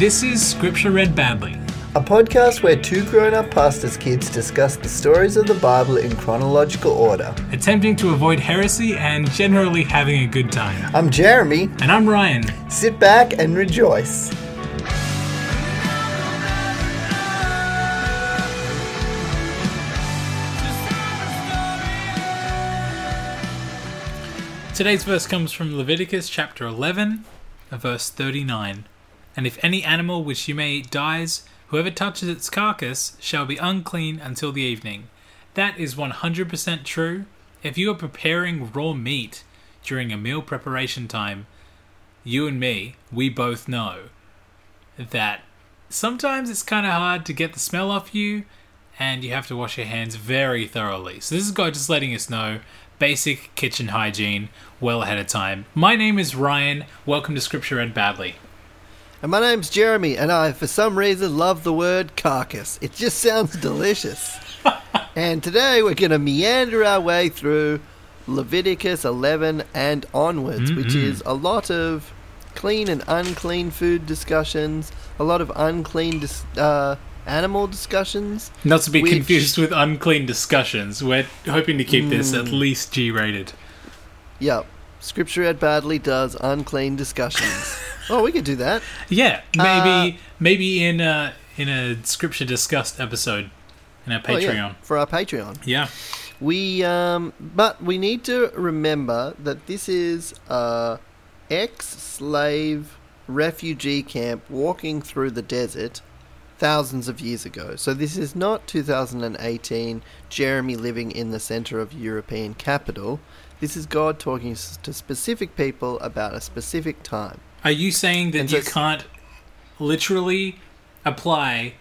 This is Scripture Read Badly. A podcast where two grown up pastors' kids discuss the stories of the Bible in chronological order. attempting to avoid heresy and generally having a good time. I'm Jeremy. And I'm Ryan. Sit back and rejoice. Today's verse comes from Leviticus chapter 11, verse 39. And if any animal which you may eat dies, whoever touches its carcass shall be unclean until the evening. That is 100% true. If you are preparing raw meat during a meal preparation time, you and me, we both know that sometimes it's kind of hard to get the smell off you and you have to wash your hands very thoroughly. So this is God just letting us know basic kitchen hygiene well ahead of time. My name is Ryan. Welcome to Scripture Read Badly. And my name's Jeremy, and I, for some reason, love the word carcass. It just sounds delicious. and today we're going to meander our way through Leviticus 11 and onwards, which Mm-mm. is a lot of clean and unclean food discussions, a lot of unclean dis- uh, animal discussions. Not to be Which- confused with unclean discussions. We're hoping to keep this at least G rated. Yep. Scripture Read Badly does unclean discussions. oh, we could do that. Yeah, maybe Uh, maybe in a in a Scripture discussed episode in our Oh, yeah, Patreon. for our Patreon. yeah. We um, but we need to remember that this is a ex-slave refugee camp walking through the desert thousands of years ago. So this is not 2018 Jeremy living in the center of European capital. This is God talking to specific people about a specific time. Are you saying that And you can't literally apply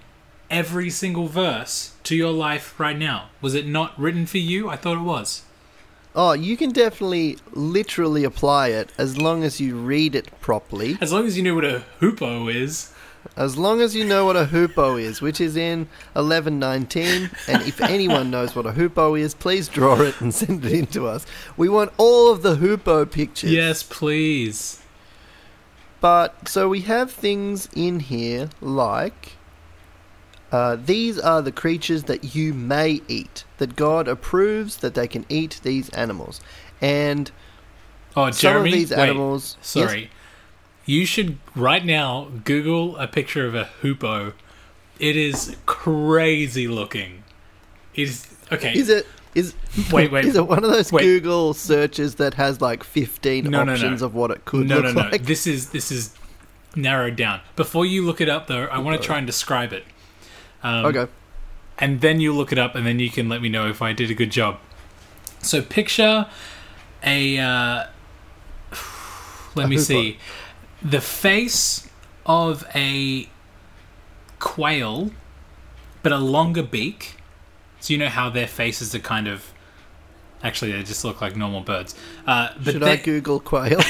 every single verse to your life right now? Was it not written for you? I thought it was. Oh, you can definitely literally apply it as long as you read it properly. As long as you know what a hoopoe is. As long as you know what a hoopoe is, which is in 1119, and if anyone knows what a hoopoe is, please draw it and send it in to us. We want all of the hoopoe pictures. Yes, please. But, so we have things in here like uh, these are the creatures that you may eat, that God approves that they can eat these animals. And Oh, some Jeremy. of these wait, animals. Yes? Sorry. You should right now Google a picture of a hoopoe. It is crazy looking. It is okay. Is it. Is, Wait, wait. Is it one of those Wait. Google searches that has like 15 No, no, no. options of what it could no, look no, no. like? This is this is narrowed down. Before you look it up, though, I want to try and describe it. Um, okay. and then you look it up, and then you can let me know if I did a good job. So picture a. Uh, let me see, the face of a quail, but a longer beak. So you know how their faces are kind of. Actually, they just look like normal birds. Uh, but Should I Google quail?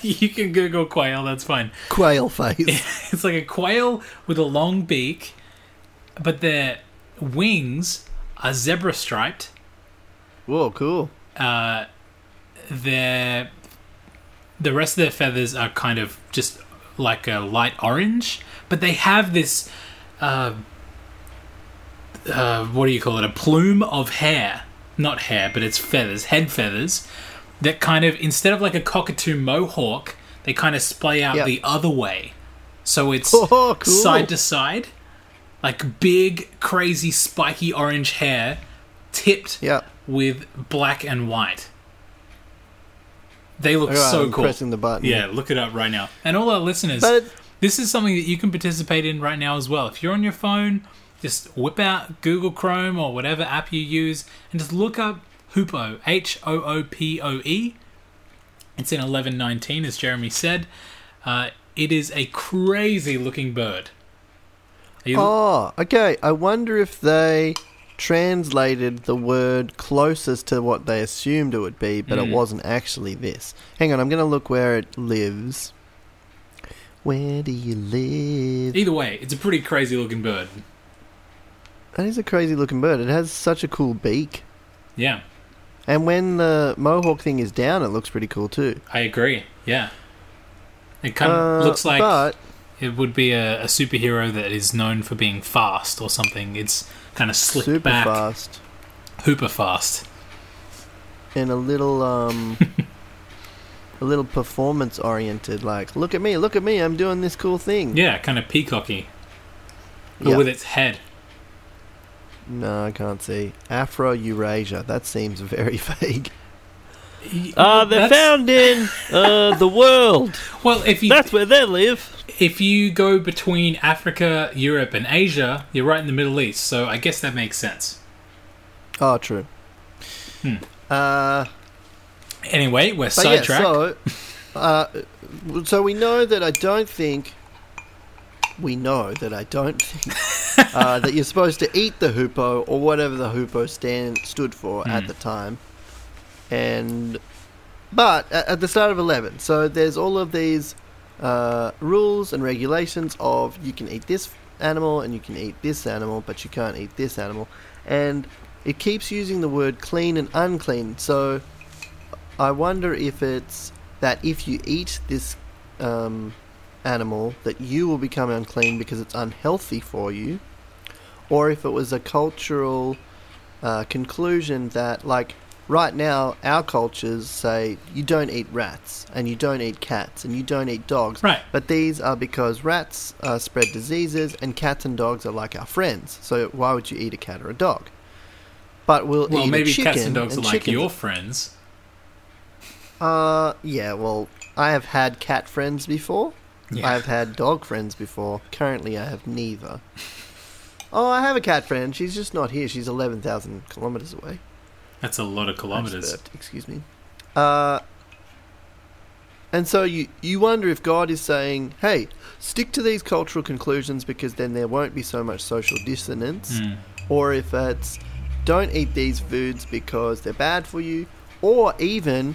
you can Google quail. That's fine. quail face. It's like a quail with a long beak, but their wings are zebra striped. Whoa, cool. Uh, their the rest of their feathers are kind of just like a light orange, but they have this. Uh, uh, what do you call it? A plume of hair, not hair, but it's feathers, head feathers, that kind of instead of like a cockatoo mohawk, they kind of splay out Yep. the other way. So it's Oh, cool. side to side, like big, crazy, spiky orange hair, tipped Yeah. with black and white. They look Alright, so I'm cool. pressing the button. Yeah, look it up right now. And all our listeners, But this is something that you can participate in right now as well. If you're on your phone, just whip out Google Chrome or whatever app you use and just look up Hoopoe, H O O P O E. It's in 1119, as Jeremy said. Uh, it is a crazy looking bird. You, oh, okay. I wonder if they translated the word closest to what they assumed it would be, but it Mm. wasn't actually this. Hang on, I'm going to look where it lives. Where do you live? Either way, it's a pretty crazy looking bird. That is a crazy looking bird. It has such a cool beak. Yeah, And when the mohawk thing is down, it looks pretty cool too. I agree. Yeah. It kind of Uh, looks like. But It would be a, a superhero that is known for being fast or something. It's kind of slicked Super back, fast. hooper fast. And a little, um, a little performance oriented. Like, look at me, look at me, I'm doing this cool thing. Yeah, kind of peacocky, but Yeah. with its head. No, I can't see. Afro Eurasia. That seems very vague. Uh, they're That's- found in uh, the world. Well, if you That's where they live. if you go between Africa, Europe, and Asia, you're right in the Middle East. So I guess that makes sense. Oh, true. Hmm. Uh, Anyway, we're but yeah, sidetracked. so, uh, so we know that I don't think. We know that I don't think uh, that you're supposed to eat the hoopoe or whatever the hoopoe stand stood for at Hmm. the time, and but at, at the start of eleven, so there's all of these uh, rules and regulations of you can eat this animal and you can eat this animal, but you can't eat this animal, and it keeps using the word clean and unclean. So I wonder if it's that if you eat this um, animal, that you will become unclean because it's unhealthy for you, or if it was a cultural uh, conclusion that, like, right now, our cultures say you don't eat rats, and you don't eat cats, and you don't eat dogs. Right. But these are because rats uh, spread diseases, and cats and dogs are like our friends. So why would you eat a cat or a dog? But we'll Well, eat maybe a chicken cats and dogs are like your friends. Uh, yeah, well, I have had cat friends before. Yeah. I have had dog friends before. Currently, I have neither. Oh, I have a cat friend. She's just not here. She's 11,000 kilometers away. That's a lot of kilometers. excuse me. Uh, and so you, you wonder if God is saying, hey, stick to these cultural conclusions because then there won't be so much social dissonance Hmm. or if it's don't eat these foods because they're bad for you, or even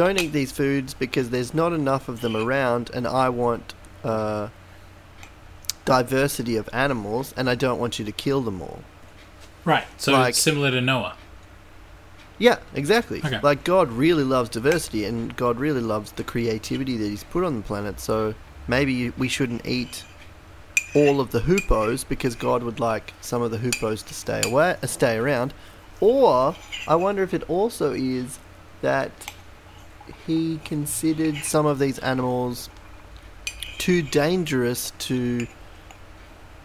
don't eat these foods because there's not enough of them around, and I want uh, diversity of animals, and I don't want you to kill them all. Right. So Like- it's similar to Noah. Yeah, exactly. Okay. Like God really loves diversity, and God really loves the creativity that He's put on the planet. So maybe we shouldn't eat all of the hoopoes because God would like some of the hoopoes to stay away, uh, stay around. Or I wonder if it also is that He considered some of these animals too dangerous to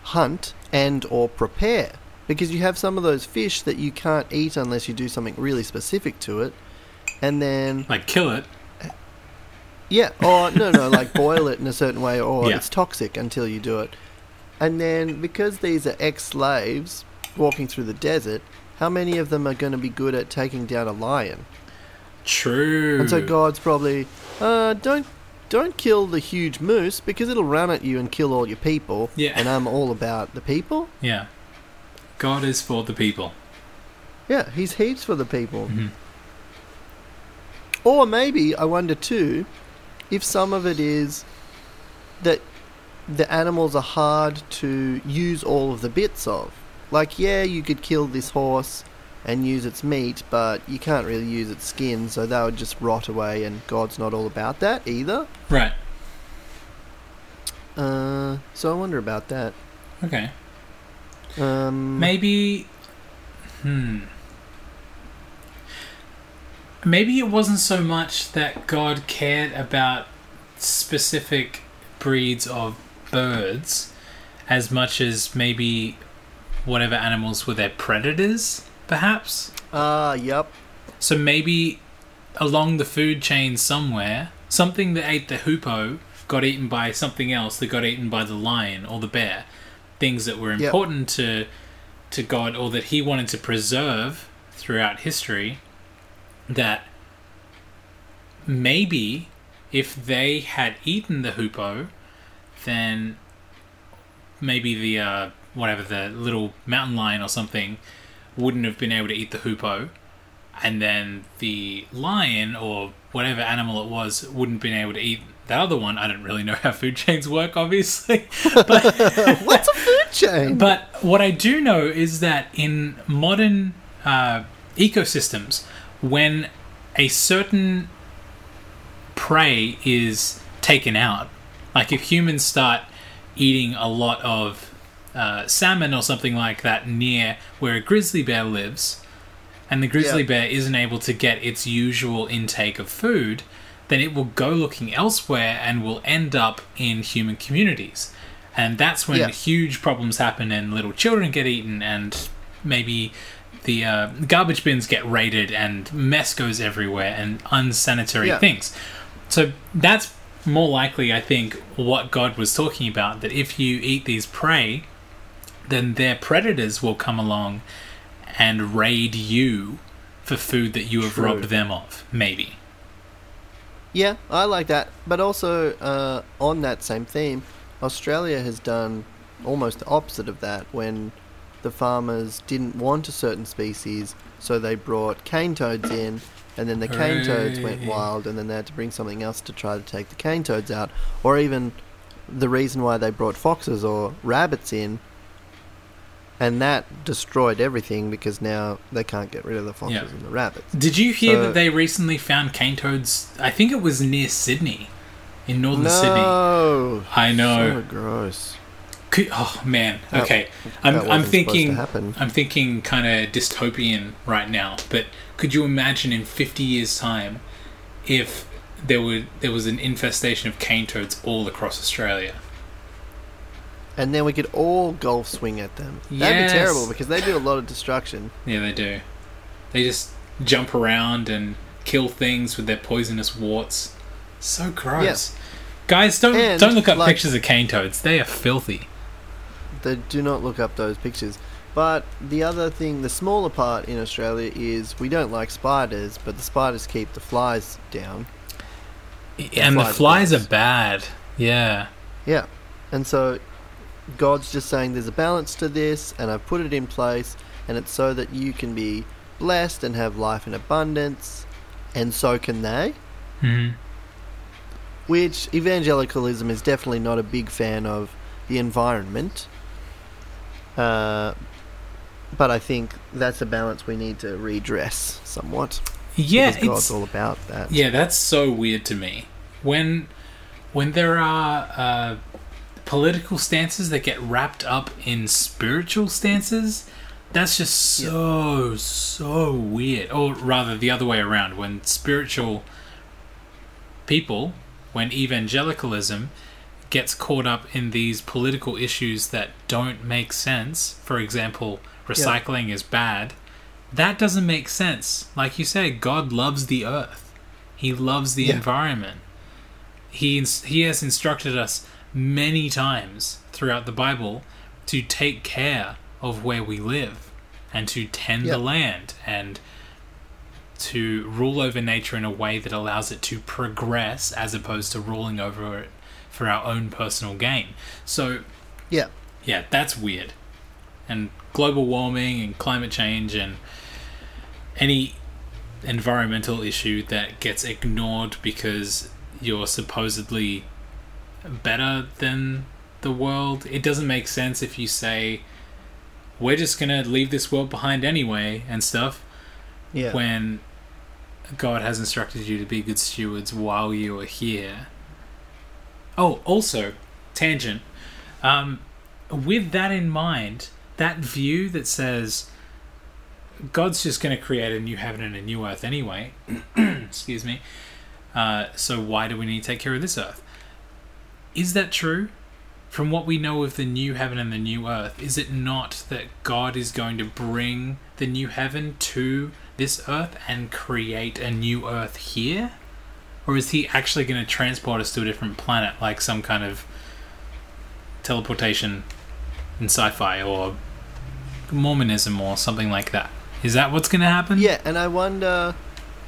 hunt and or prepare because you have some of those fish that you can't eat unless you do something really specific to it and then Like kill it. yeah or no no like boil it in a certain way or Yeah. it's toxic until you do it and then because these are ex-slaves walking through the desert how many of them are going to be good at taking down a lion True. and so god's probably uh don't don't kill the huge moose because it'll run at you and kill all your people Yeah. and i'm all about the people Yeah. God is for the people. yeah he's heaps for the people Mhm. Or maybe I wonder too if some of it is that the animals are hard to use all of the bits of. Like, yeah, you could kill this horse and use its meat, but you can't really use its skin, so that would just rot away, and God's not all about that either. Right. Uh, so I wonder about that. Okay. Um, Maybe. Hmm. Maybe it wasn't so much that God cared about specific breeds of birds as much as maybe whatever animals were their predators, perhaps? Ah, yep. So maybe along the food chain somewhere, something that ate the hoopoe got eaten by something else that got eaten by the lion or the bear. Things that were Yep. important to to God or that he wanted to preserve throughout history that maybe if they had eaten the hoopoe then maybe the uh, whatever the little mountain lion or something wouldn't have been able to eat the hoopoe and then the lion or whatever animal it was wouldn't been able to eat that other one. I don't really know how food chains work, obviously. But What's a food chain? But what I do know is that in modern uh, ecosystems, when a certain prey is taken out, like if humans start eating a lot of uh, salmon or something like that near where a grizzly bear lives, and the grizzly Yeah. bear isn't able to get its usual intake of food, then it will go looking elsewhere and will end up in human communities. And that's when Yeah. huge problems happen and little children get eaten and maybe the uh, garbage bins get raided and mess goes everywhere and unsanitary Yeah. things. So that's more likely, I think, what God was talking about. That if you eat these prey, then their predators will come along and raid you for food that you have True. robbed them of. Maybe. Yeah, I like that. But also, uh, on that same theme, Australia has done almost the opposite of that when the farmers didn't want a certain species, so they brought cane toads in, and then the cane toads went wild, and then they had to bring something else to try to take the cane toads out. Or even the reason why they brought foxes or rabbits in, and that destroyed everything because now they can't get rid of the foxes Yeah. and the rabbits. Did you hear So- that they recently found cane toads? I think it was near Sydney, in northern Sydney. No, I know. So gross. Could, oh man. That- Okay, that I'm wasn't I'm thinking. I'm thinking kind of dystopian right now. But could you imagine in 50 years' time if there would there was an infestation of cane toads all across Australia? And then we could all golf swing at them. That'd be terrible because they do a lot of destruction. Yeah, they do. They just jump around and kill things with their poisonous warts. So gross. Guys, don't And, don't look up like- pictures of cane toads. They are filthy. They do not look up those pictures. But the other thing, the smaller part in Australia is we don't like spiders, but the spiders keep the flies down. and the flies are bad. Yeah. Yeah. And so God's just saying there's a balance to this, and I've put it in place, and it's so that you can be blessed and have life in abundance, and so can they. hmm which evangelicalism is definitely not a big fan of the environment. Uh, but I think that's a balance we need to redress somewhat. Yeah, because God's all about that. yeah. That's so weird to me. When when there are uh, political stances that get wrapped up in spiritual stances, that's just so so weird. Or rather, the other way around. When spiritual people, when evangelicalism gets caught up in these political issues that don't make sense. For example, recycling is bad. That doesn't make sense. Like you say, God loves the earth. He loves the Yeah. environment. He he has instructed us many times throughout the Bible to take care of where we live and to tend Yeah. the land and to rule over nature in a way that allows it to progress as opposed to ruling over it for our own personal gain. So, Yeah. yeah, that's weird. And global warming and climate change and any environmental issue that gets ignored because you're supposedly better than the world, it doesn't make sense if you say, we're just going to leave this world behind anyway and stuff Yeah. when God has instructed you to be good stewards while you are here. Oh, also, tangent. Um, with that in mind, that view that says God's just going to create a new heaven and a new earth anyway, excuse me, uh, so why do we need to take care of this earth? Is that true? From what we know of the new heaven and the new earth, is it not that God is going to bring the new heaven to this earth and create a new earth here? Or is he actually going to transport us to a different planet, like some kind of teleportation in sci fi or Mormonism or something like that? Is that what's going to happen? Yeah, and I wonder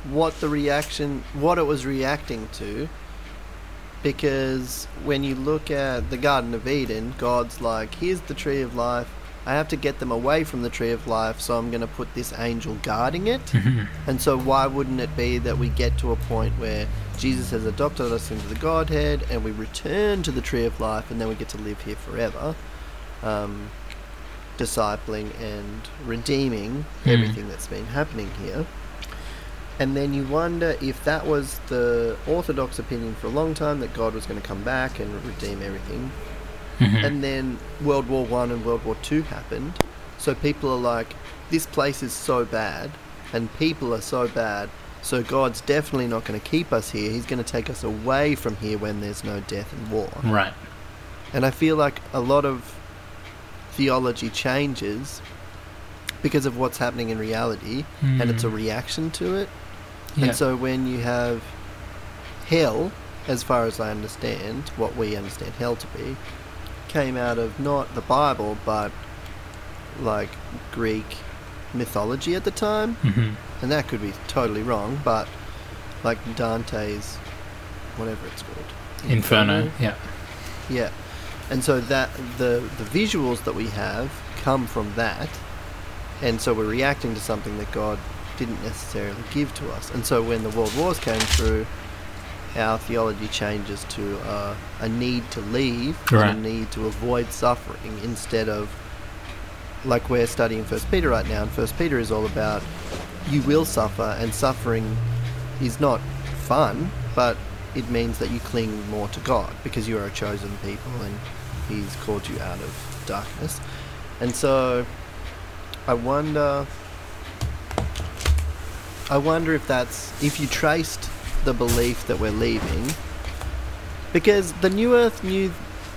what the reaction, what it was reacting to, because when you look at the Garden of Eden, God's like, here's the tree of life. I have to get them away from the tree of life, so I'm going to put this angel guarding it. And so, why wouldn't it be that we get to a point where Jesus has adopted us into the Godhead and we return to the tree of life and then we get to live here forever, um, discipling and redeeming Hmm. everything that's been happening here? And then you wonder if that was the Orthodox opinion for a long time that God was going to come back and redeem everything. Mhm. and then World War One and World War Two happened. So people are like, this place is so bad, and people are so bad. So God's definitely not going to keep us here. He's going to take us away from here when there's no death and war. Right. And I feel like a lot of theology changes because of what's happening in reality, and it's a Mm. reaction to it. Yeah. And so when you have hell, as far as I understand, what we understand hell to be, came out of not the Bible, but like Greek mythology at the time. Mhm. And that could be totally wrong, but like Dante's, whatever it's called. Inferno. Yeah. Yeah. And so that the the visuals that we have come from that. And so we're reacting to something that God didn't necessarily give to us. And so when the world wars came through, our theology changes to uh, a need to leave, Right. and a need to avoid suffering instead of like we're studying First Peter right now, and First Peter is all about you will suffer, and suffering is not fun, but it means that you cling more to God because you are a chosen people and He's called you out of darkness. And so I wonder I wonder if that's if you traced the belief that we're leaving because the new earth new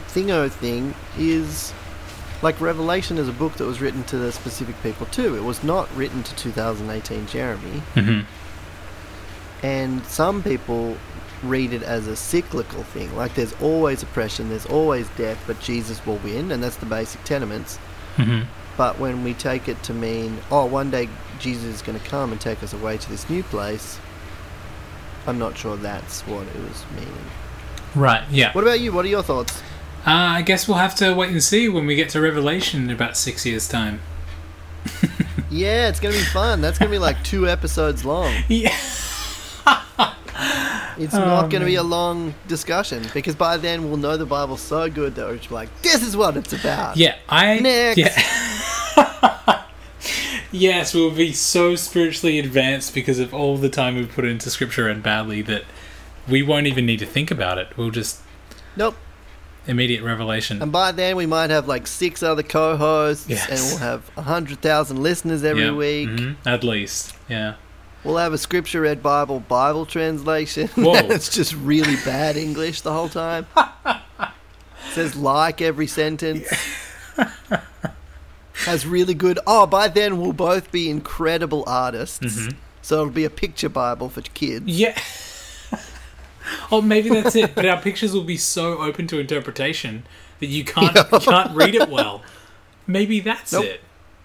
thingo thing is like Revelation is a book that was written to the specific people too. It was not written to 2018 Jeremy Mhm. and some people read it as a cyclical thing like there's always oppression there's always death but jesus will win and that's the basic tenements Mhm. But when we take it to mean oh one day jesus is going to come and take us away to this new place i'm not sure that's what it was meaning Right. Yeah. what about you what are your thoughts Uh, I guess we'll have to wait and see when we get to Revelation in about six years' time. yeah it's going to be fun that's going to be like two episodes long Yeah. it's Oh, not going to be a long discussion because by then we'll know the bible so good that we're just like this is what it's about Yeah. I. Next. Yeah. yes, we'll be so spiritually advanced because of all the time we've put into Scripture and badly that we won't even need to think about it. We'll just nope immediate revelation. And by then, we might have like six other co-hosts, Yes. and we'll have hundred thousand listeners every Yeah. week. Mhm. At least. Yeah. We'll have a scripture read Bible Bible translation. Whoa. it's just really bad English the whole time. Says like every sentence. Has really good. Oh, by then we'll both be incredible artists. Mhm. So it'll be a picture Bible for kids. Yeah. oh, maybe that's it. But our pictures will be so open to interpretation that you can't you can't read it well. Maybe that's Nope. it.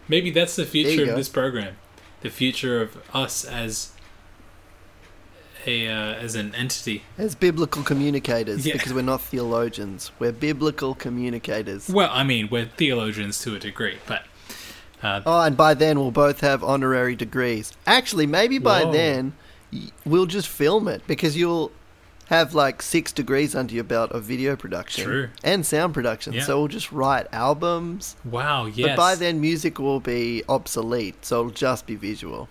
Maybe that's the future of go. this program. The future of us as a uh, as an entity. As biblical communicators, Yeah. because we're not theologians. We're biblical communicators. Well, I mean, we're theologians to a degree, but uh, Oh, and by then we'll both have honorary degrees. Actually, maybe by Whoa. then we'll just film it because you'll have like six degrees under your belt of video production True. and sound production. Yeah. So we'll just write albums. wow, yes. But by then, music will be obsolete, so it'll just be visual.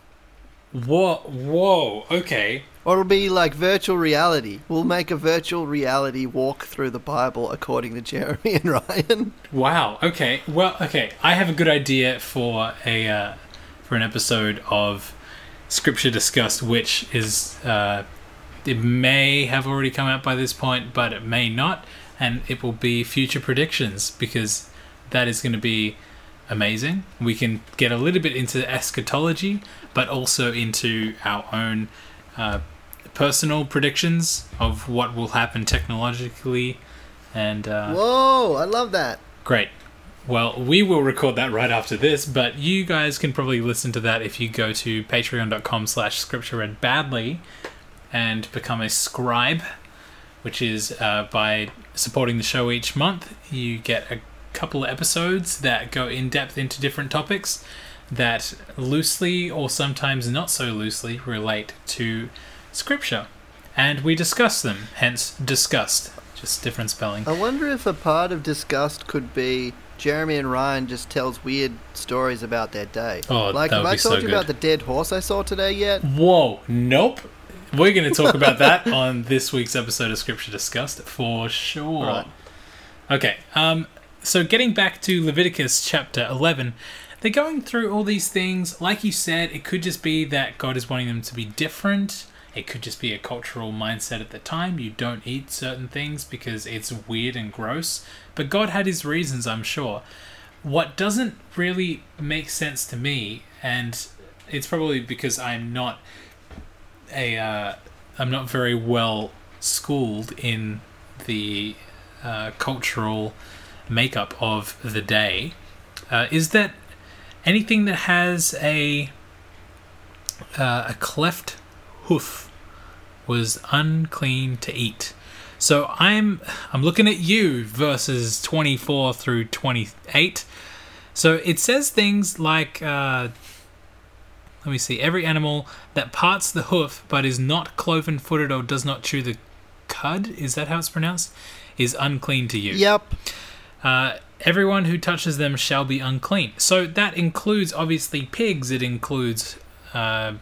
whoa, whoa, okay. Or it'll be like virtual reality. We'll make a virtual reality walk through the Bible according to Jeremy and Ryan. Wow. Okay. Well. Okay. I have a good idea for a uh, for an episode of Scripture Discussed, which is uh, it may have already come out by this point, but it may not, and it will be future predictions because that is going to be amazing. We can get a little bit into eschatology, but also into our own uh, personal predictions of what will happen technologically, and. Uh, Whoa, I love that. Great. Well, we will record that right after this, but you guys can probably listen to that if you go to patreon.com slash scripture read badly and become a scribe, which is uh, by supporting the show each month, you get a couple of episodes that go in depth into different topics that loosely or sometimes not so loosely relate to scripture. And we discuss them, hence discussed. Just different spelling. I wonder if a part of disgust could be Jeremy and Ryan just tells weird stories about their day. Oh, like that have would I be told so you good. about the dead horse I saw today yet? Whoa, nope. We're going to talk about that on this week's episode of Scripture Discussed for sure. Right. Okay, um, so getting back to Leviticus chapter 11, they're going through all these things. Like you said, it could just be that God is wanting them to be different. It could just be a cultural mindset at the time. You don't eat certain things because it's weird and gross. But God had his reasons, I'm sure. What doesn't really make sense to me, and it's probably because I'm not a uh, I'm not very well schooled in the uh, cultural makeup of the day, uh, is that anything that has a uh, a cleft hoof was unclean to eat. So I'm I'm looking at you verses 24 through 28. So it says things like uh, let me see every animal that parts the hoof but is not cloven footed or does not chew the cud is that how it's pronounced is unclean to you. Yep. Uh, everyone who touches them shall be unclean. So that includes obviously pigs. It includes uh,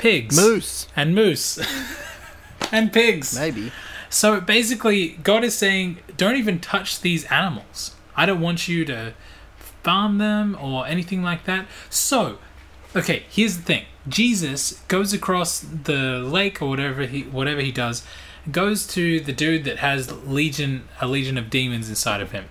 pigs, Moose. and moose, and pigs. Maybe. So basically, God is saying, don't even touch these animals. I don't want you to farm them or anything like that. So, okay, here's the thing. Jesus goes across the lake or whatever he whatever he does, goes to the dude that has legion a legion of demons inside of him.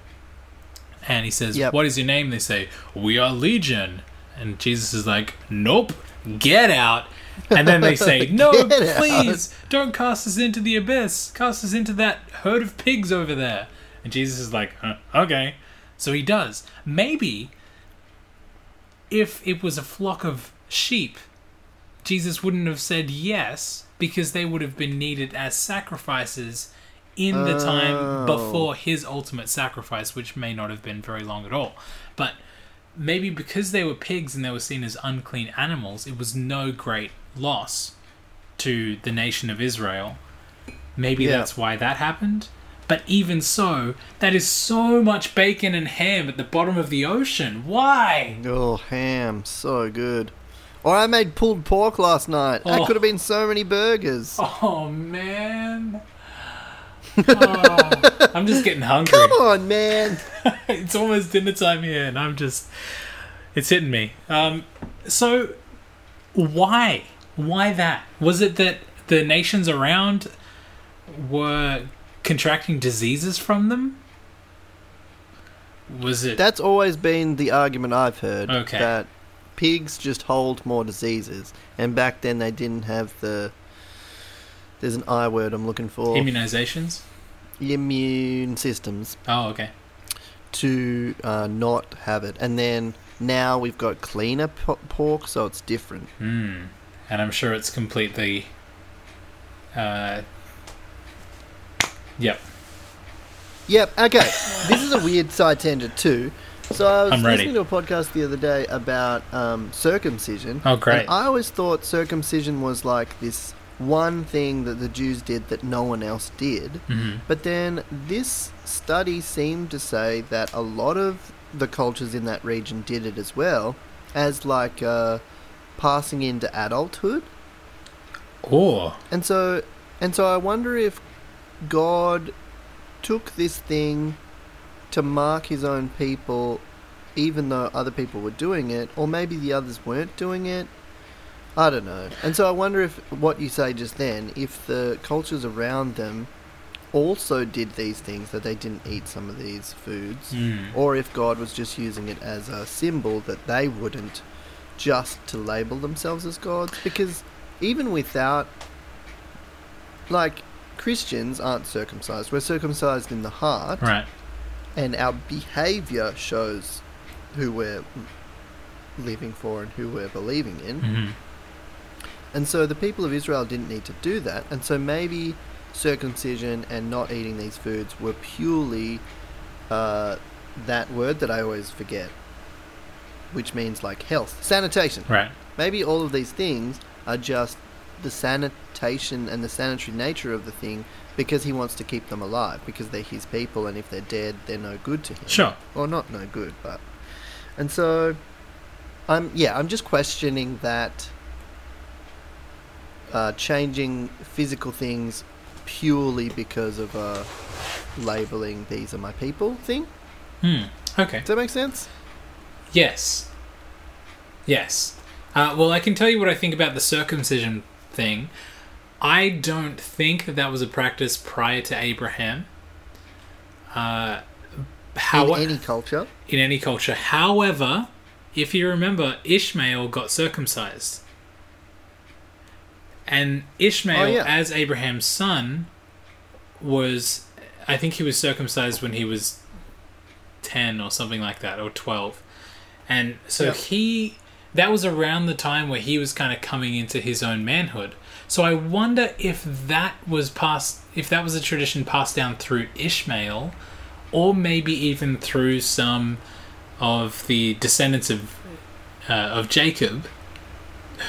And he says, Yep. "What is your name?" They say, "We are legion." And Jesus is like, "Nope, get out." And then they say, "No, please don't cast us into the abyss. Cast us into that herd of pigs over there." And Jesus is like, huh, "Okay." So he does. Maybe if it was a flock of sheep, Jesus wouldn't have said yes because they would have been needed as sacrifices in the time Oh. before his ultimate sacrifice, which may not have been very long at all. But maybe because they were pigs and they were seen as unclean animals, it was no great loss to the nation of Israel. Maybe Yeah. that's why that happened. But even so, that is so much bacon and ham at the bottom of the ocean. Why? Oh, ham. So good. Or I made pulled pork last night. That Oh. could have been so many burgers. Oh man. Oh, I'm just getting hungry. Come on, man. it's almost dinner time here, and I'm just. It's hitting me. Um, so, why? Why that? Was it that the nations around were contracting diseases from them? Was it. That's always been the argument I've heard. Okay. That pigs just hold more diseases. And back then they didn't have the. There's an I word I'm looking for. immunizations? Immune systems Oh, okay. to uh, not have it. And then now we've got cleaner p- pork, so it's different. Hmm. And I'm sure it's completely. Uh, yep. Yep. Okay. this is a weird side tangent too. So I was listening to a podcast the other day about um, circumcision. Oh, great. And I always thought circumcision was like this one thing that the Jews did that no one else did. hmm But then this study seemed to say that a lot of the cultures in that region did it as well, as like uh, passing into adulthood. Oh. And so, and so I wonder if God took this thing to mark His own people, even though other people were doing it, or maybe the others weren't doing it. I don't know. And so I wonder if what you say just then, if the cultures around them also did these things that they didn't eat some of these foods, Mm. or if God was just using it as a symbol that they wouldn't just to label themselves as gods because even without like Christians aren't circumcised we're circumcised in the heart Right. and our behavior shows who we're living for and who we're believing in hmm and so the people of Israel didn't need to do that. And so maybe circumcision and not eating these foods were purely uh, that word that I always forget, which means like health, sanitation. Right. Maybe all of these things are just the sanitation and the sanitary nature of the thing because he wants to keep them alive because they're his people and if they're dead they're no good to him Sure. or not no good but and so i'm yeah i'm just questioning that uh, changing physical things purely because of a labeling these are my people thing. Hmm. Okay. Does that make sense? Yes. Yes. Uh, well, I can tell you what I think about the circumcision thing. I don't think that that was a practice prior to Abraham. Uh, how In any culture. in any culture. However, if you remember, Ishmael got circumcised. And Ishmael, Oh, yeah. as Abraham's son, was, I think he was circumcised when he was 10 or something like that, or 12. And so Yeah. he, that was around the time where he was kind of coming into his own manhood. So I wonder if that was passed, if that was a tradition passed down through Ishmael, or maybe even through some of the descendants of uh, of Jacob,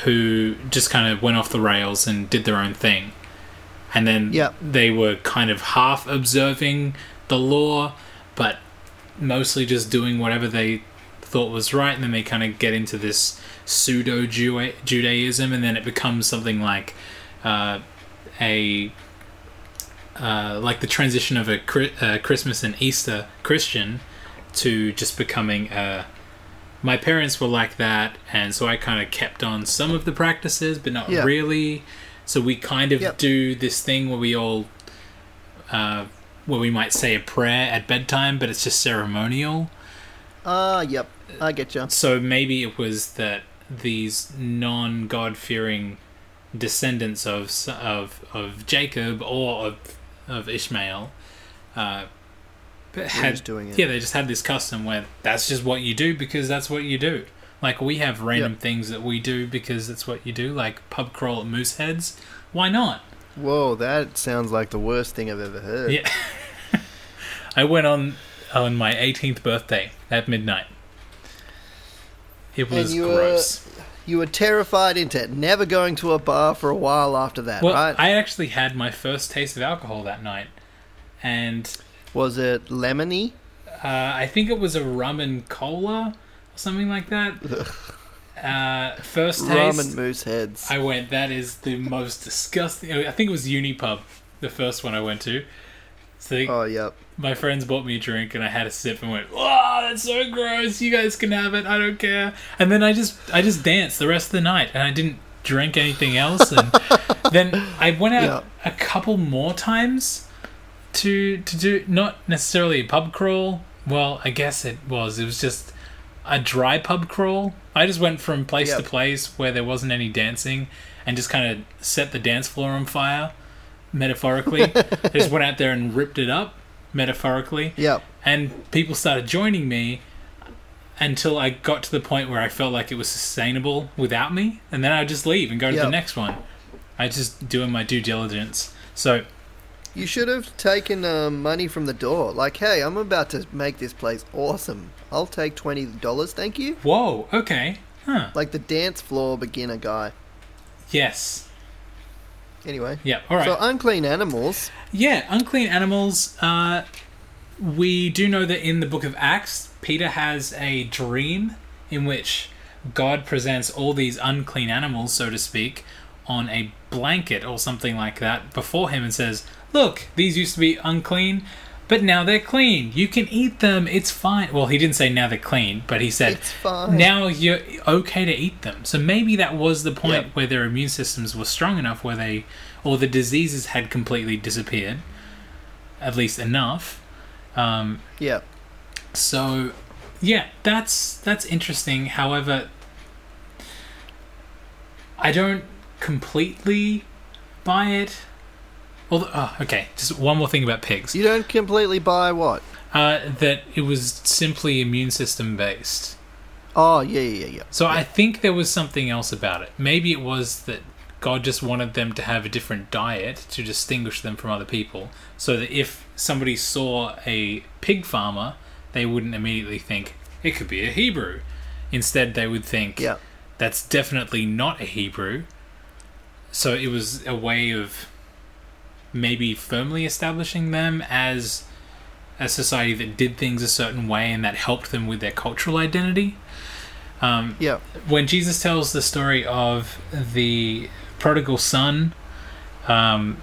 who just kind of went off the rails and did their own thing, and then Yeah. they were kind of half observing the law, but mostly just doing whatever they thought was right, and then they kind of get into this pseudo Judaism, and then it becomes something like uh, a uh, like the transition of a uh, Christmas and Easter Christian to just becoming a. My parents were like that, and so I kind of kept on some of the practices, but not Yeah. really. So we kind of Yep. do this thing where we all, uh, where we might say a prayer at bedtime, but it's just ceremonial. Ah, yep. I get you. So maybe it was that these non God fearing descendants of of of Jacob or of of Ishmael uh, had doing it. yeah they just had this custom where that's just what you do because that's what you do. Like we have random things that we do because that's what you do, like pub crawl at Mooseheads. Why not? Whoa, that sounds like the worst thing I've ever heard. Yeah. I went on on my 18th birthday at midnight. It was you were- gross. You were terrified into never going to a bar for a while after that, Well, right? I actually had my first taste of alcohol that night, and Was it lemony? uh, I think it was a rum and cola or something like that. Uh, first taste, Rum and moose heads. I went. That is the most disgusting. I think it was Unipub, the first one I went to. So oh, yep. my friends bought me a drink, and I had a sip and went, "Wow, that's so gross! You guys can have it. I don't care." And then I just, I just danced the rest of the night, and I didn't drink anything else. And then I went out a couple more times to to do not necessarily a pub crawl. Well, I guess it was. It was just a dry pub crawl. I just went from place Yep. to place where there wasn't any dancing, and just kind of set the dance floor on fire, metaphorically. I just went out there and ripped it up, metaphorically, Yep. and people started joining me until I got to the point where I felt like it was sustainable without me, and then I'd just leave and go to the next one. I just doing my due diligence. So You should have taken um, money from the door. Like, hey, I'm about to make this place awesome. I'll take $20, thank you. whoa, okay, huh? Like the dance floor beginner guy. Yes, Anyway. yeah, all right. So, unclean animals. Yeah, unclean animals. Uh, we do know that in the book of Acts, Peter has a dream in which God presents all these unclean animals, so to speak, on a blanket or something like that before him and says, Look, these used to be unclean, but now they're clean. You can eat them. It's fine. Well, he didn't say now they're clean, but he said, It's fine. now you're okay to eat them. So maybe that was the point Yep. where their immune systems were strong enough where they, or the diseases had completely disappeared, at least enough. Um, Yeah. so, yeah, that's that's interesting. However, I don't completely buy it. Oh, okay, just one more thing about pigs. You don't completely buy what? Uh, that it was simply immune system based. Oh, yeah, yeah, yeah, yeah. So I think there was something else about it. Maybe it was that God just wanted them to have a different diet to distinguish them from other people, so that if somebody saw a pig farmer, they wouldn't immediately think it could be a Hebrew. Instead, they would think Yeah. that's definitely not a Hebrew. So it was a way of maybe firmly establishing them as a society that did things a certain way and that helped them with their cultural identity. Um, Yeah. when Jesus tells the story of the prodigal son, um,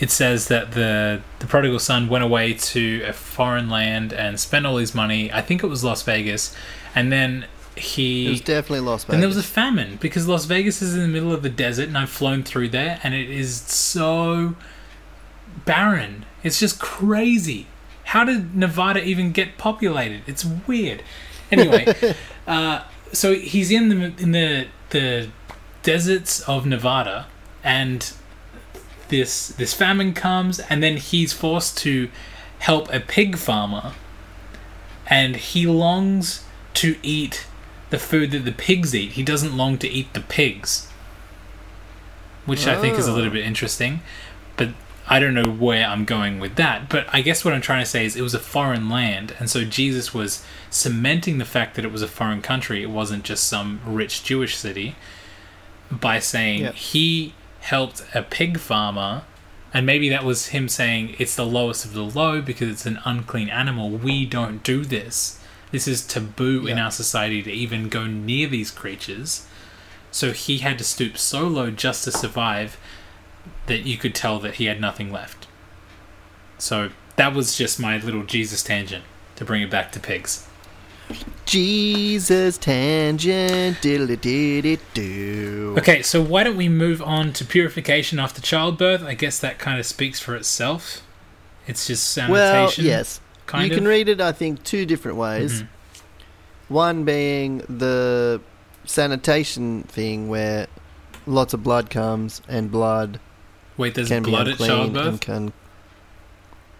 it says that the the prodigal son went away to a foreign land and spent all his money. I think it was Las Vegas, and then he It was definitely Las Vegas. and there was a famine because Las Vegas is in the middle of the desert, and I've flown through there, and it is so barren. It's just crazy. How did Nevada even get populated? It's weird. Anyway, uh, so he's in the in the the deserts of Nevada, and this this famine comes, and then he's forced to help a pig farmer, and he longs to eat the food that the pigs eat. He doesn't long to eat the pigs, which I think is a little Oh. bit interesting. But I don't know where I'm going with that. But I guess what I'm trying to say is it was a foreign land, and so Jesus was cementing the fact that it was a foreign country. It wasn't just some rich Jewish city by saying Yep. he helped a pig farmer. And maybe that was him saying it's the lowest of the low because it's an unclean animal. We don't do this. This is taboo in our society to even go near these creatures. So he had to stoop so low just to survive that you could tell that he had nothing left. So that was just my little Jesus tangent to bring it back to pigs. Jesus tangent. Diddly diddy do. Okay, so why don't we move on to purification after childbirth? I guess that kind of speaks for itself. It's just sanitation. Well, yes. kind you of. can read it, I think, two different ways. Mhm. One being the sanitation thing where lots of blood comes and blood Wait, there's blood at childbirth. can.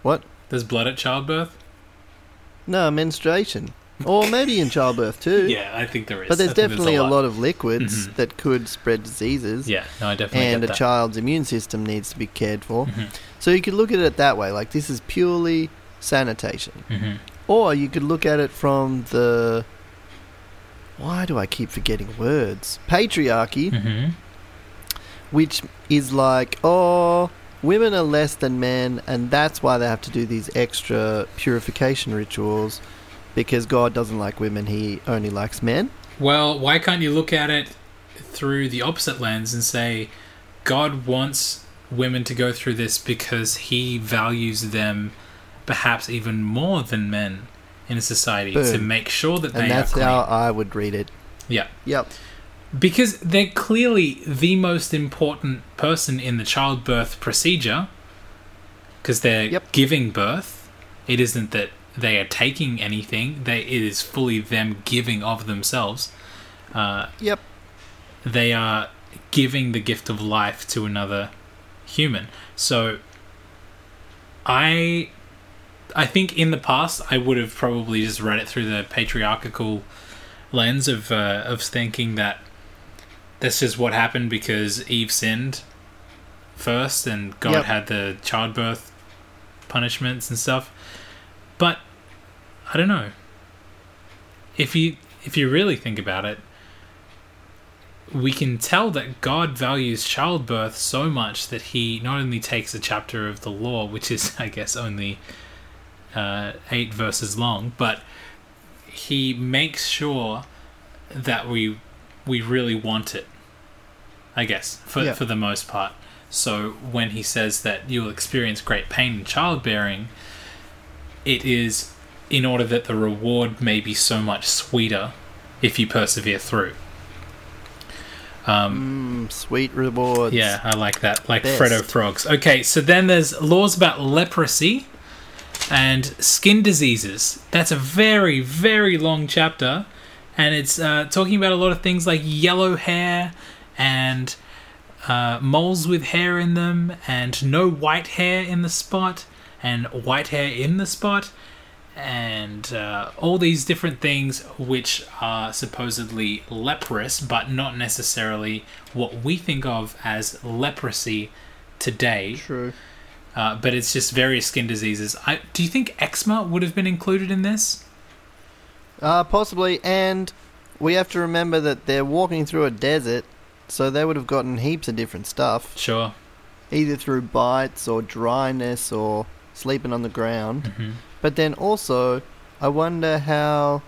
What? There's blood at childbirth. No, menstruation. Or maybe in childbirth too. Yeah, I think there is. But there's I definitely a lot. lot of liquids Mhm. that could spread diseases. Yeah, no, I definitely and a that. child's immune system needs to be cared for. Mhm, So you could look at it that way, like this is purely sanitation. mhm. Or you could look at it from the. Why do I keep forgetting words? Patriarchy, Mhm. which is like, oh, women are less than men, and that's why they have to do these extra purification rituals because God doesn't like women, He only likes men. Well, why can't you look at it through the opposite lens and say God wants women to go through this because he values them perhaps even more than men in a society to make sure that they And that's how I would read it. Yeah. Yep. Because they're clearly the most important person in the childbirth procedure because they're Yep. giving birth. It isn't that they are taking anything, they, it is fully them giving of themselves. Uh, Yep. they are giving the gift of life to another human. So I I think in the past I would have probably just read it through the patriarchal lens of uh, of thinking that this is what happened because Eve sinned first and God Yep. had the childbirth punishments and stuff. But I don't know. If you if you really think about it, we can tell that God values childbirth so much that he not only takes a chapter of the law, which is, I guess, only uh, eight verses long, but he makes sure that we we really want it. I guess for Yeah. for the most part. So when he says that you'll experience great pain in childbearing, it is in order that the reward may be so much sweeter if you persevere through. Um, Mm, sweet rewards. yeah, I like that. Like Best. Freddo frogs. Okay, so then there's laws about leprosy and skin diseases. That's a very, very long chapter, and it's uh, talking about a lot of things like yellow hair and uh, moles with hair in them, and no white hair in the spot, and white hair in the spot, and uh, all these different things which are supposedly leprous, but not necessarily what we think of as leprosy today. True. Uh, but it's just various skin diseases. I, do you think eczema would have been included in this? Uh, possibly, and we have to remember that they're walking through a desert, so they would have gotten heaps of different stuff, Sure. either through bites or dryness or sleeping on the ground. hmm But then also, I wonder how.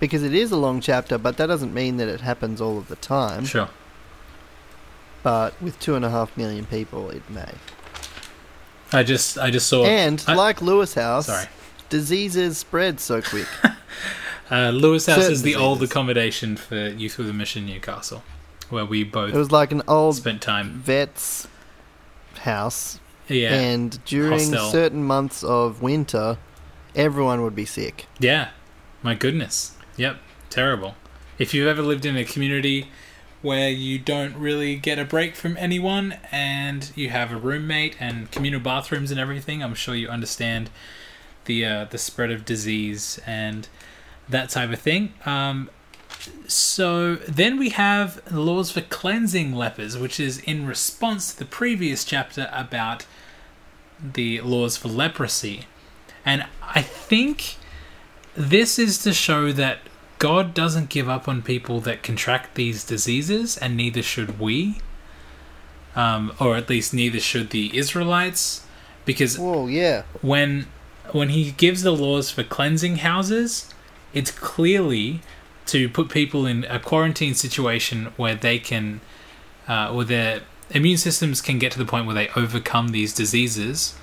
Because it is a long chapter, but that doesn't mean that it happens all of the time. Sure. But with two and a half million people, it may. I just I just saw And I- like Lewis House, sorry. diseases spread so quick. Uh, Lewis House Certain is the old accommodation for Youth with a Mission Newcastle, where we both it was like an old spent time. vet's house, Yeah, and during Hostel. certain months of winter, everyone would be sick. yeah. My goodness. Yep. Terrible. If you've ever lived in a community where you don't really get a break from anyone and you have a roommate and communal bathrooms and everything, I'm sure you understand the uh, the spread of disease and that type of thing. Um, so then we have the laws for cleansing lepers, which is in response to the previous chapter about the laws for leprosy. And I think this is to show that God doesn't give up on people that contract these diseases, and neither should we. Um, or at least neither should the Israelites, because Whoa, yeah. when when he gives the laws for cleansing houses, it's clearly to put people in a quarantine situation where they can, uh, where their immune systems can get to the point where they overcome these diseases,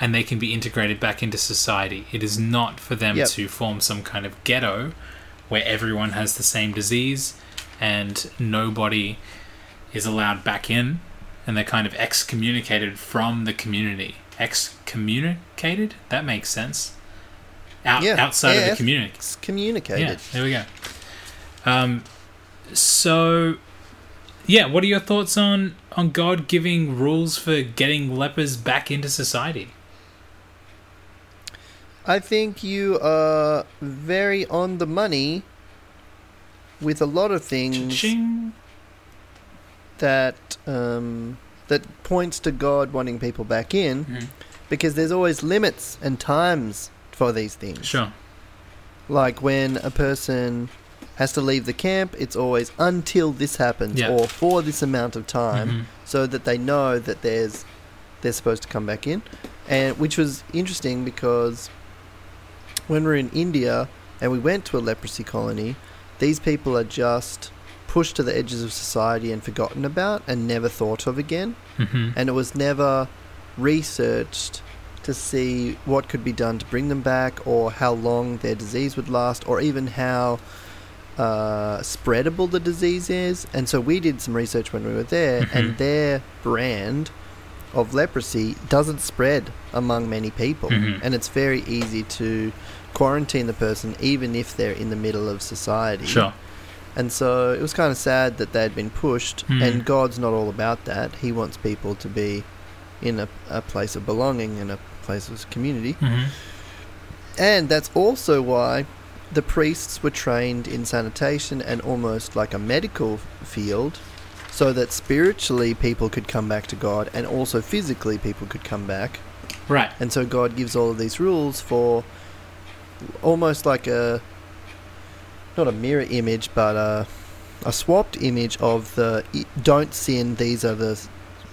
and they can be integrated back into society. It is not for them Yep. to form some kind of ghetto where everyone has the same disease and nobody is allowed back in and they're kind of excommunicated from the community. Excommunicated? That makes sense. Out, Yeah, outside of the community. It's communicated. Yeah, there we go. Um, so, yeah, what are your thoughts on on God giving rules for getting lepers back into society? I think you are very on the money with a lot of things Cha-ching. that um, that points to God wanting people back in, Mhm. because there's always limits and times for these things. Sure. Like when a person has to leave the camp, it's always until this happens Yeah. or for this amount of time, Mhm. so that they know that there's they're supposed to come back in, and which was interesting because when we were in India and we went to a leprosy colony, these people are just pushed to the edges of society and forgotten about and never thought of again, Mhm. and it was never researched to see what could be done to bring them back or how long their disease would last or even how uh, spreadable the disease is. And so we did some research when we were there, Mhm. and their brand of leprosy doesn't spread among many people. Mhm. And it's very easy to quarantine the person even if they're in the middle of society. Sure. And so it was kind of sad that they'd been pushed, Hmm. and God's not all about that. He wants people to be in a, a place of belonging and a place of community. Mhm. And that's also why the priests were trained in sanitation and almost like a medical field, so that spiritually people could come back to God and also physically people could come back. Right. And so God gives all of these rules for almost like a not a mirror image, but a, a swapped image of the don't sin. These are the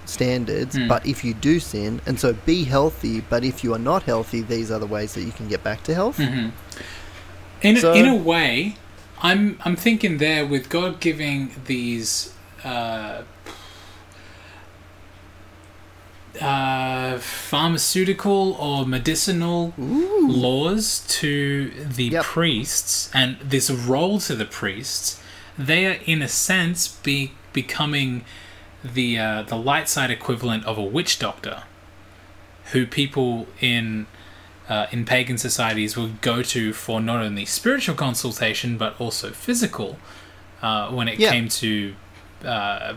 standards. Mm. But if you do sin, and so be healthy. But if you are not healthy, these are the ways that you can get back to health. hmm In So- in a way, I'm I'm thinking there with God giving these uh, uh, pharmaceutical or medicinal Ooh. laws to the Yep. priests and this role to the priests, they are in a sense be becoming the uh, the light side equivalent of a witch doctor, who people in uh, in pagan societies would go to for not only spiritual consultation but also physical uh, when it Yeah. came to uh,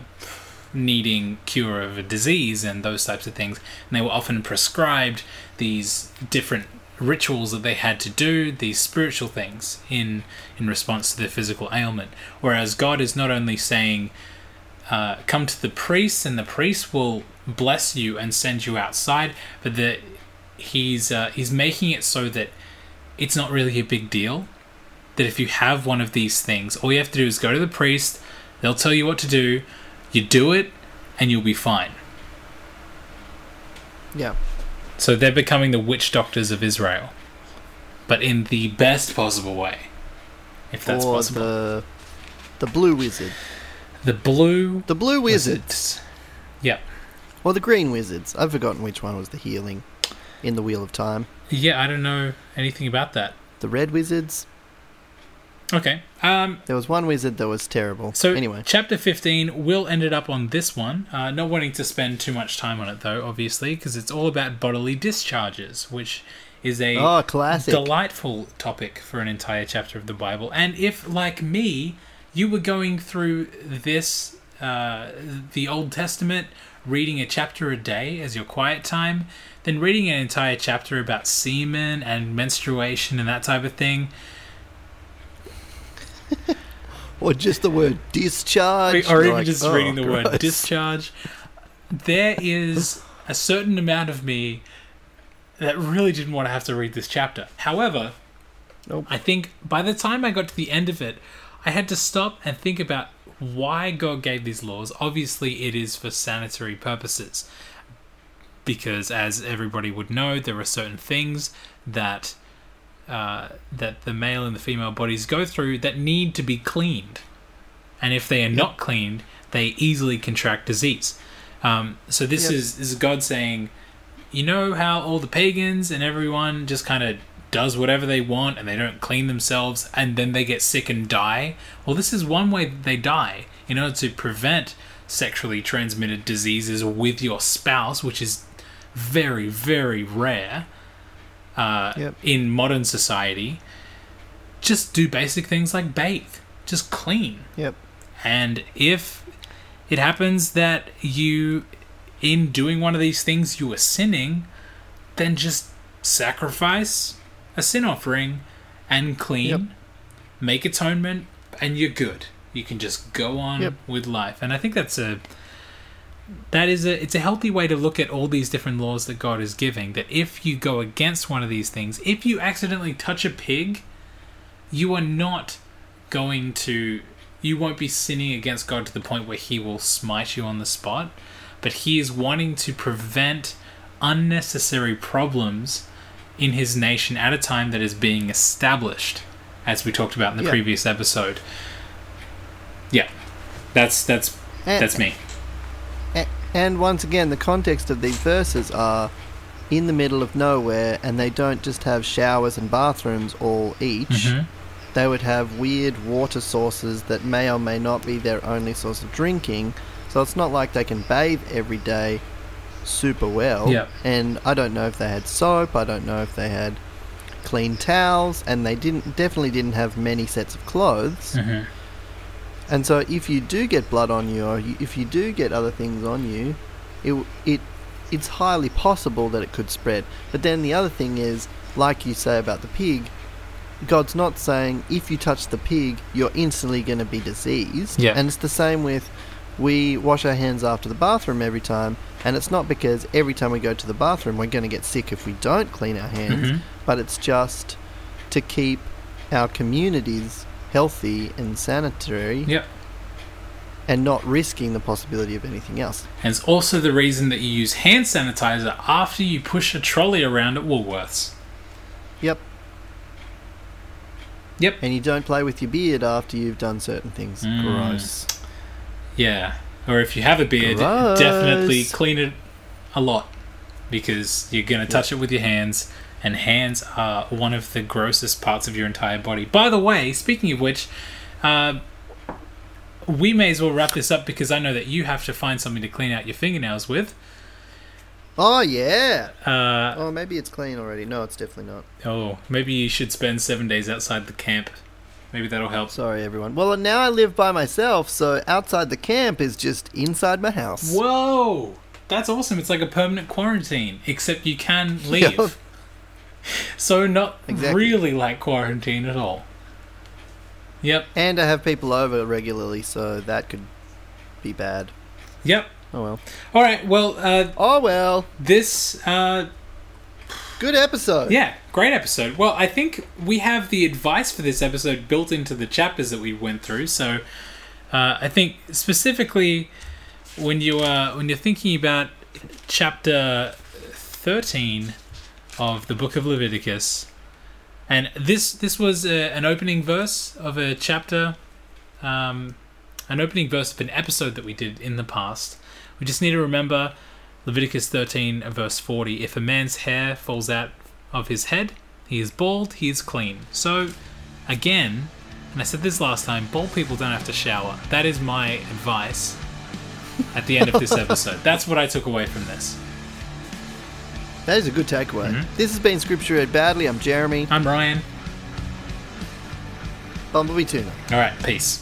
needing cure of a disease and those types of things. And they were often prescribed these different rituals that they had to do, these spiritual things in in response to their physical ailment. Whereas God is not only saying, uh, "Come to the priest, and the priest will bless you and send you outside," but that he's uh, he's making it so that it's not really a big deal. That if you have one of these things, all you have to do is go to the priest. They'll tell you what to do. You do it, and you'll be fine. Yeah. So they're becoming the witch doctors of Israel, but in the best possible way, if that's or possible. the the blue wizard. The blue The blue wizard. wizards. Yeah. Or the green wizards. I've forgotten which one was the healing in the Wheel of Time. Yeah, I don't know anything about that. The red wizards. Okay. Um, There was one wizard that was terrible. So, anyway, chapter 15, Will ended up on this one. Uh, not wanting to spend too much time on it, though, obviously, because it's all about bodily discharges, which is a oh, classic. delightful topic for an entire chapter of the Bible. And if, like me, you were going through this, uh, the Old Testament, reading a chapter a day as your quiet time, then reading an entire chapter about semen and menstruation and that type of thing, or just the word discharge. or even Like, just oh, reading the oh, word discharge, there is a certain amount of me that really didn't want to have to read this chapter. However, Nope. I think by the time I got to the end of it, I had to stop and think about why God gave these laws. Obviously, it is for sanitary purposes. Because, as everybody would know, there are certain things that uh, that the male and the female bodies go through that need to be cleaned, and if they are not cleaned, they easily contract disease. Um, so this Yep. is this is God saying, you know how all the pagans and everyone just kind of does whatever they want and they don't clean themselves and then they get sick and die. Well, this is one way that they die in order to prevent sexually transmitted diseases with your spouse, which is very very rare uh, Yep. in modern society. Just do basic things like bathe, just clean. Yep. And if it happens that you, in doing one of these things, you are sinning, then just sacrifice a sin offering and clean, Yep. make atonement, and you're good. You can just go on Yep. with life. And I think that's a that is a it's a healthy way to look at all these different laws that God is giving. That if you go against one of these things, if you accidentally touch a pig, you are not going to you won't be sinning against God to the point where he will smite you on the spot, but he is wanting to prevent unnecessary problems in his nation at a time that is being established, as we talked about in the Yeah. previous episode. Yeah. That's that's eh. that's me. And once again, the context of these verses are in the middle of nowhere, and they don't just have showers and bathrooms all each. Mhm. They would have weird water sources that may or may not be their only source of drinking. So it's not like they can bathe every day super well. Yeah. And I don't know if they had soap. I don't know if they had clean towels, and they didn't definitely didn't have many sets of clothes. Mhm. And so, if you do get blood on you, or you, if you do get other things on you, it it it's highly possible that it could spread. But then the other thing is, like you say about the pig, God's not saying if you touch the pig, you're instantly going to be diseased. Yeah. And it's the same with we wash our hands after the bathroom every time, and it's not because every time we go to the bathroom we're going to get sick if we don't clean our hands, Mhm. but it's just to keep our communities healthy and sanitary Yep. and not risking the possibility of anything else. And it's also the reason that you use hand sanitizer after you push a trolley around at Woolworths. Yep. Yep. And you don't play with your beard after you've done certain things. Mm. Gross. Yeah. Or if you have a beard, Gross. definitely clean it a lot because you're going to touch it with your hands, and hands are one of the grossest parts of your entire body. By the way, speaking of which, uh, we may as well wrap this up because I know that you have to find something to clean out your fingernails with. Oh yeah. Uh, Oh, maybe it's clean already. No, it's definitely not. oh, maybe you should spend seven days outside the camp. Maybe that'll help. Sorry, everyone. Well, now I live by myself, so outside the camp is just inside my house. Whoa! That's awesome. It's like a permanent quarantine, except you can leave. So not Exactly. really like quarantine at all. Yep. And I have people over regularly, so that could be bad. Yep. Oh well. All right. Well, uh, Oh well. this uh, Good episode. yeah, great episode. Well, I think we have the advice for this episode built into the chapters that we went through. So, uh, I think specifically when you are when you're thinking about chapter thirteen of the book of Leviticus, and this this was a, an opening verse of a chapter, um, an opening verse of an episode that we did in the past. We just need to remember Leviticus 13, verse 40 If a man's hair falls out of his head, he is bald, he is clean. So, again, and I said this last time, bald people don't have to shower. That is my advice at the end of this episode. That's what I took away from this. That is a good takeaway. Mhm. This has been Scripture Read Badly. I'm Jeremy. I'm Ryan. Bumblebee Tuna. All right, peace.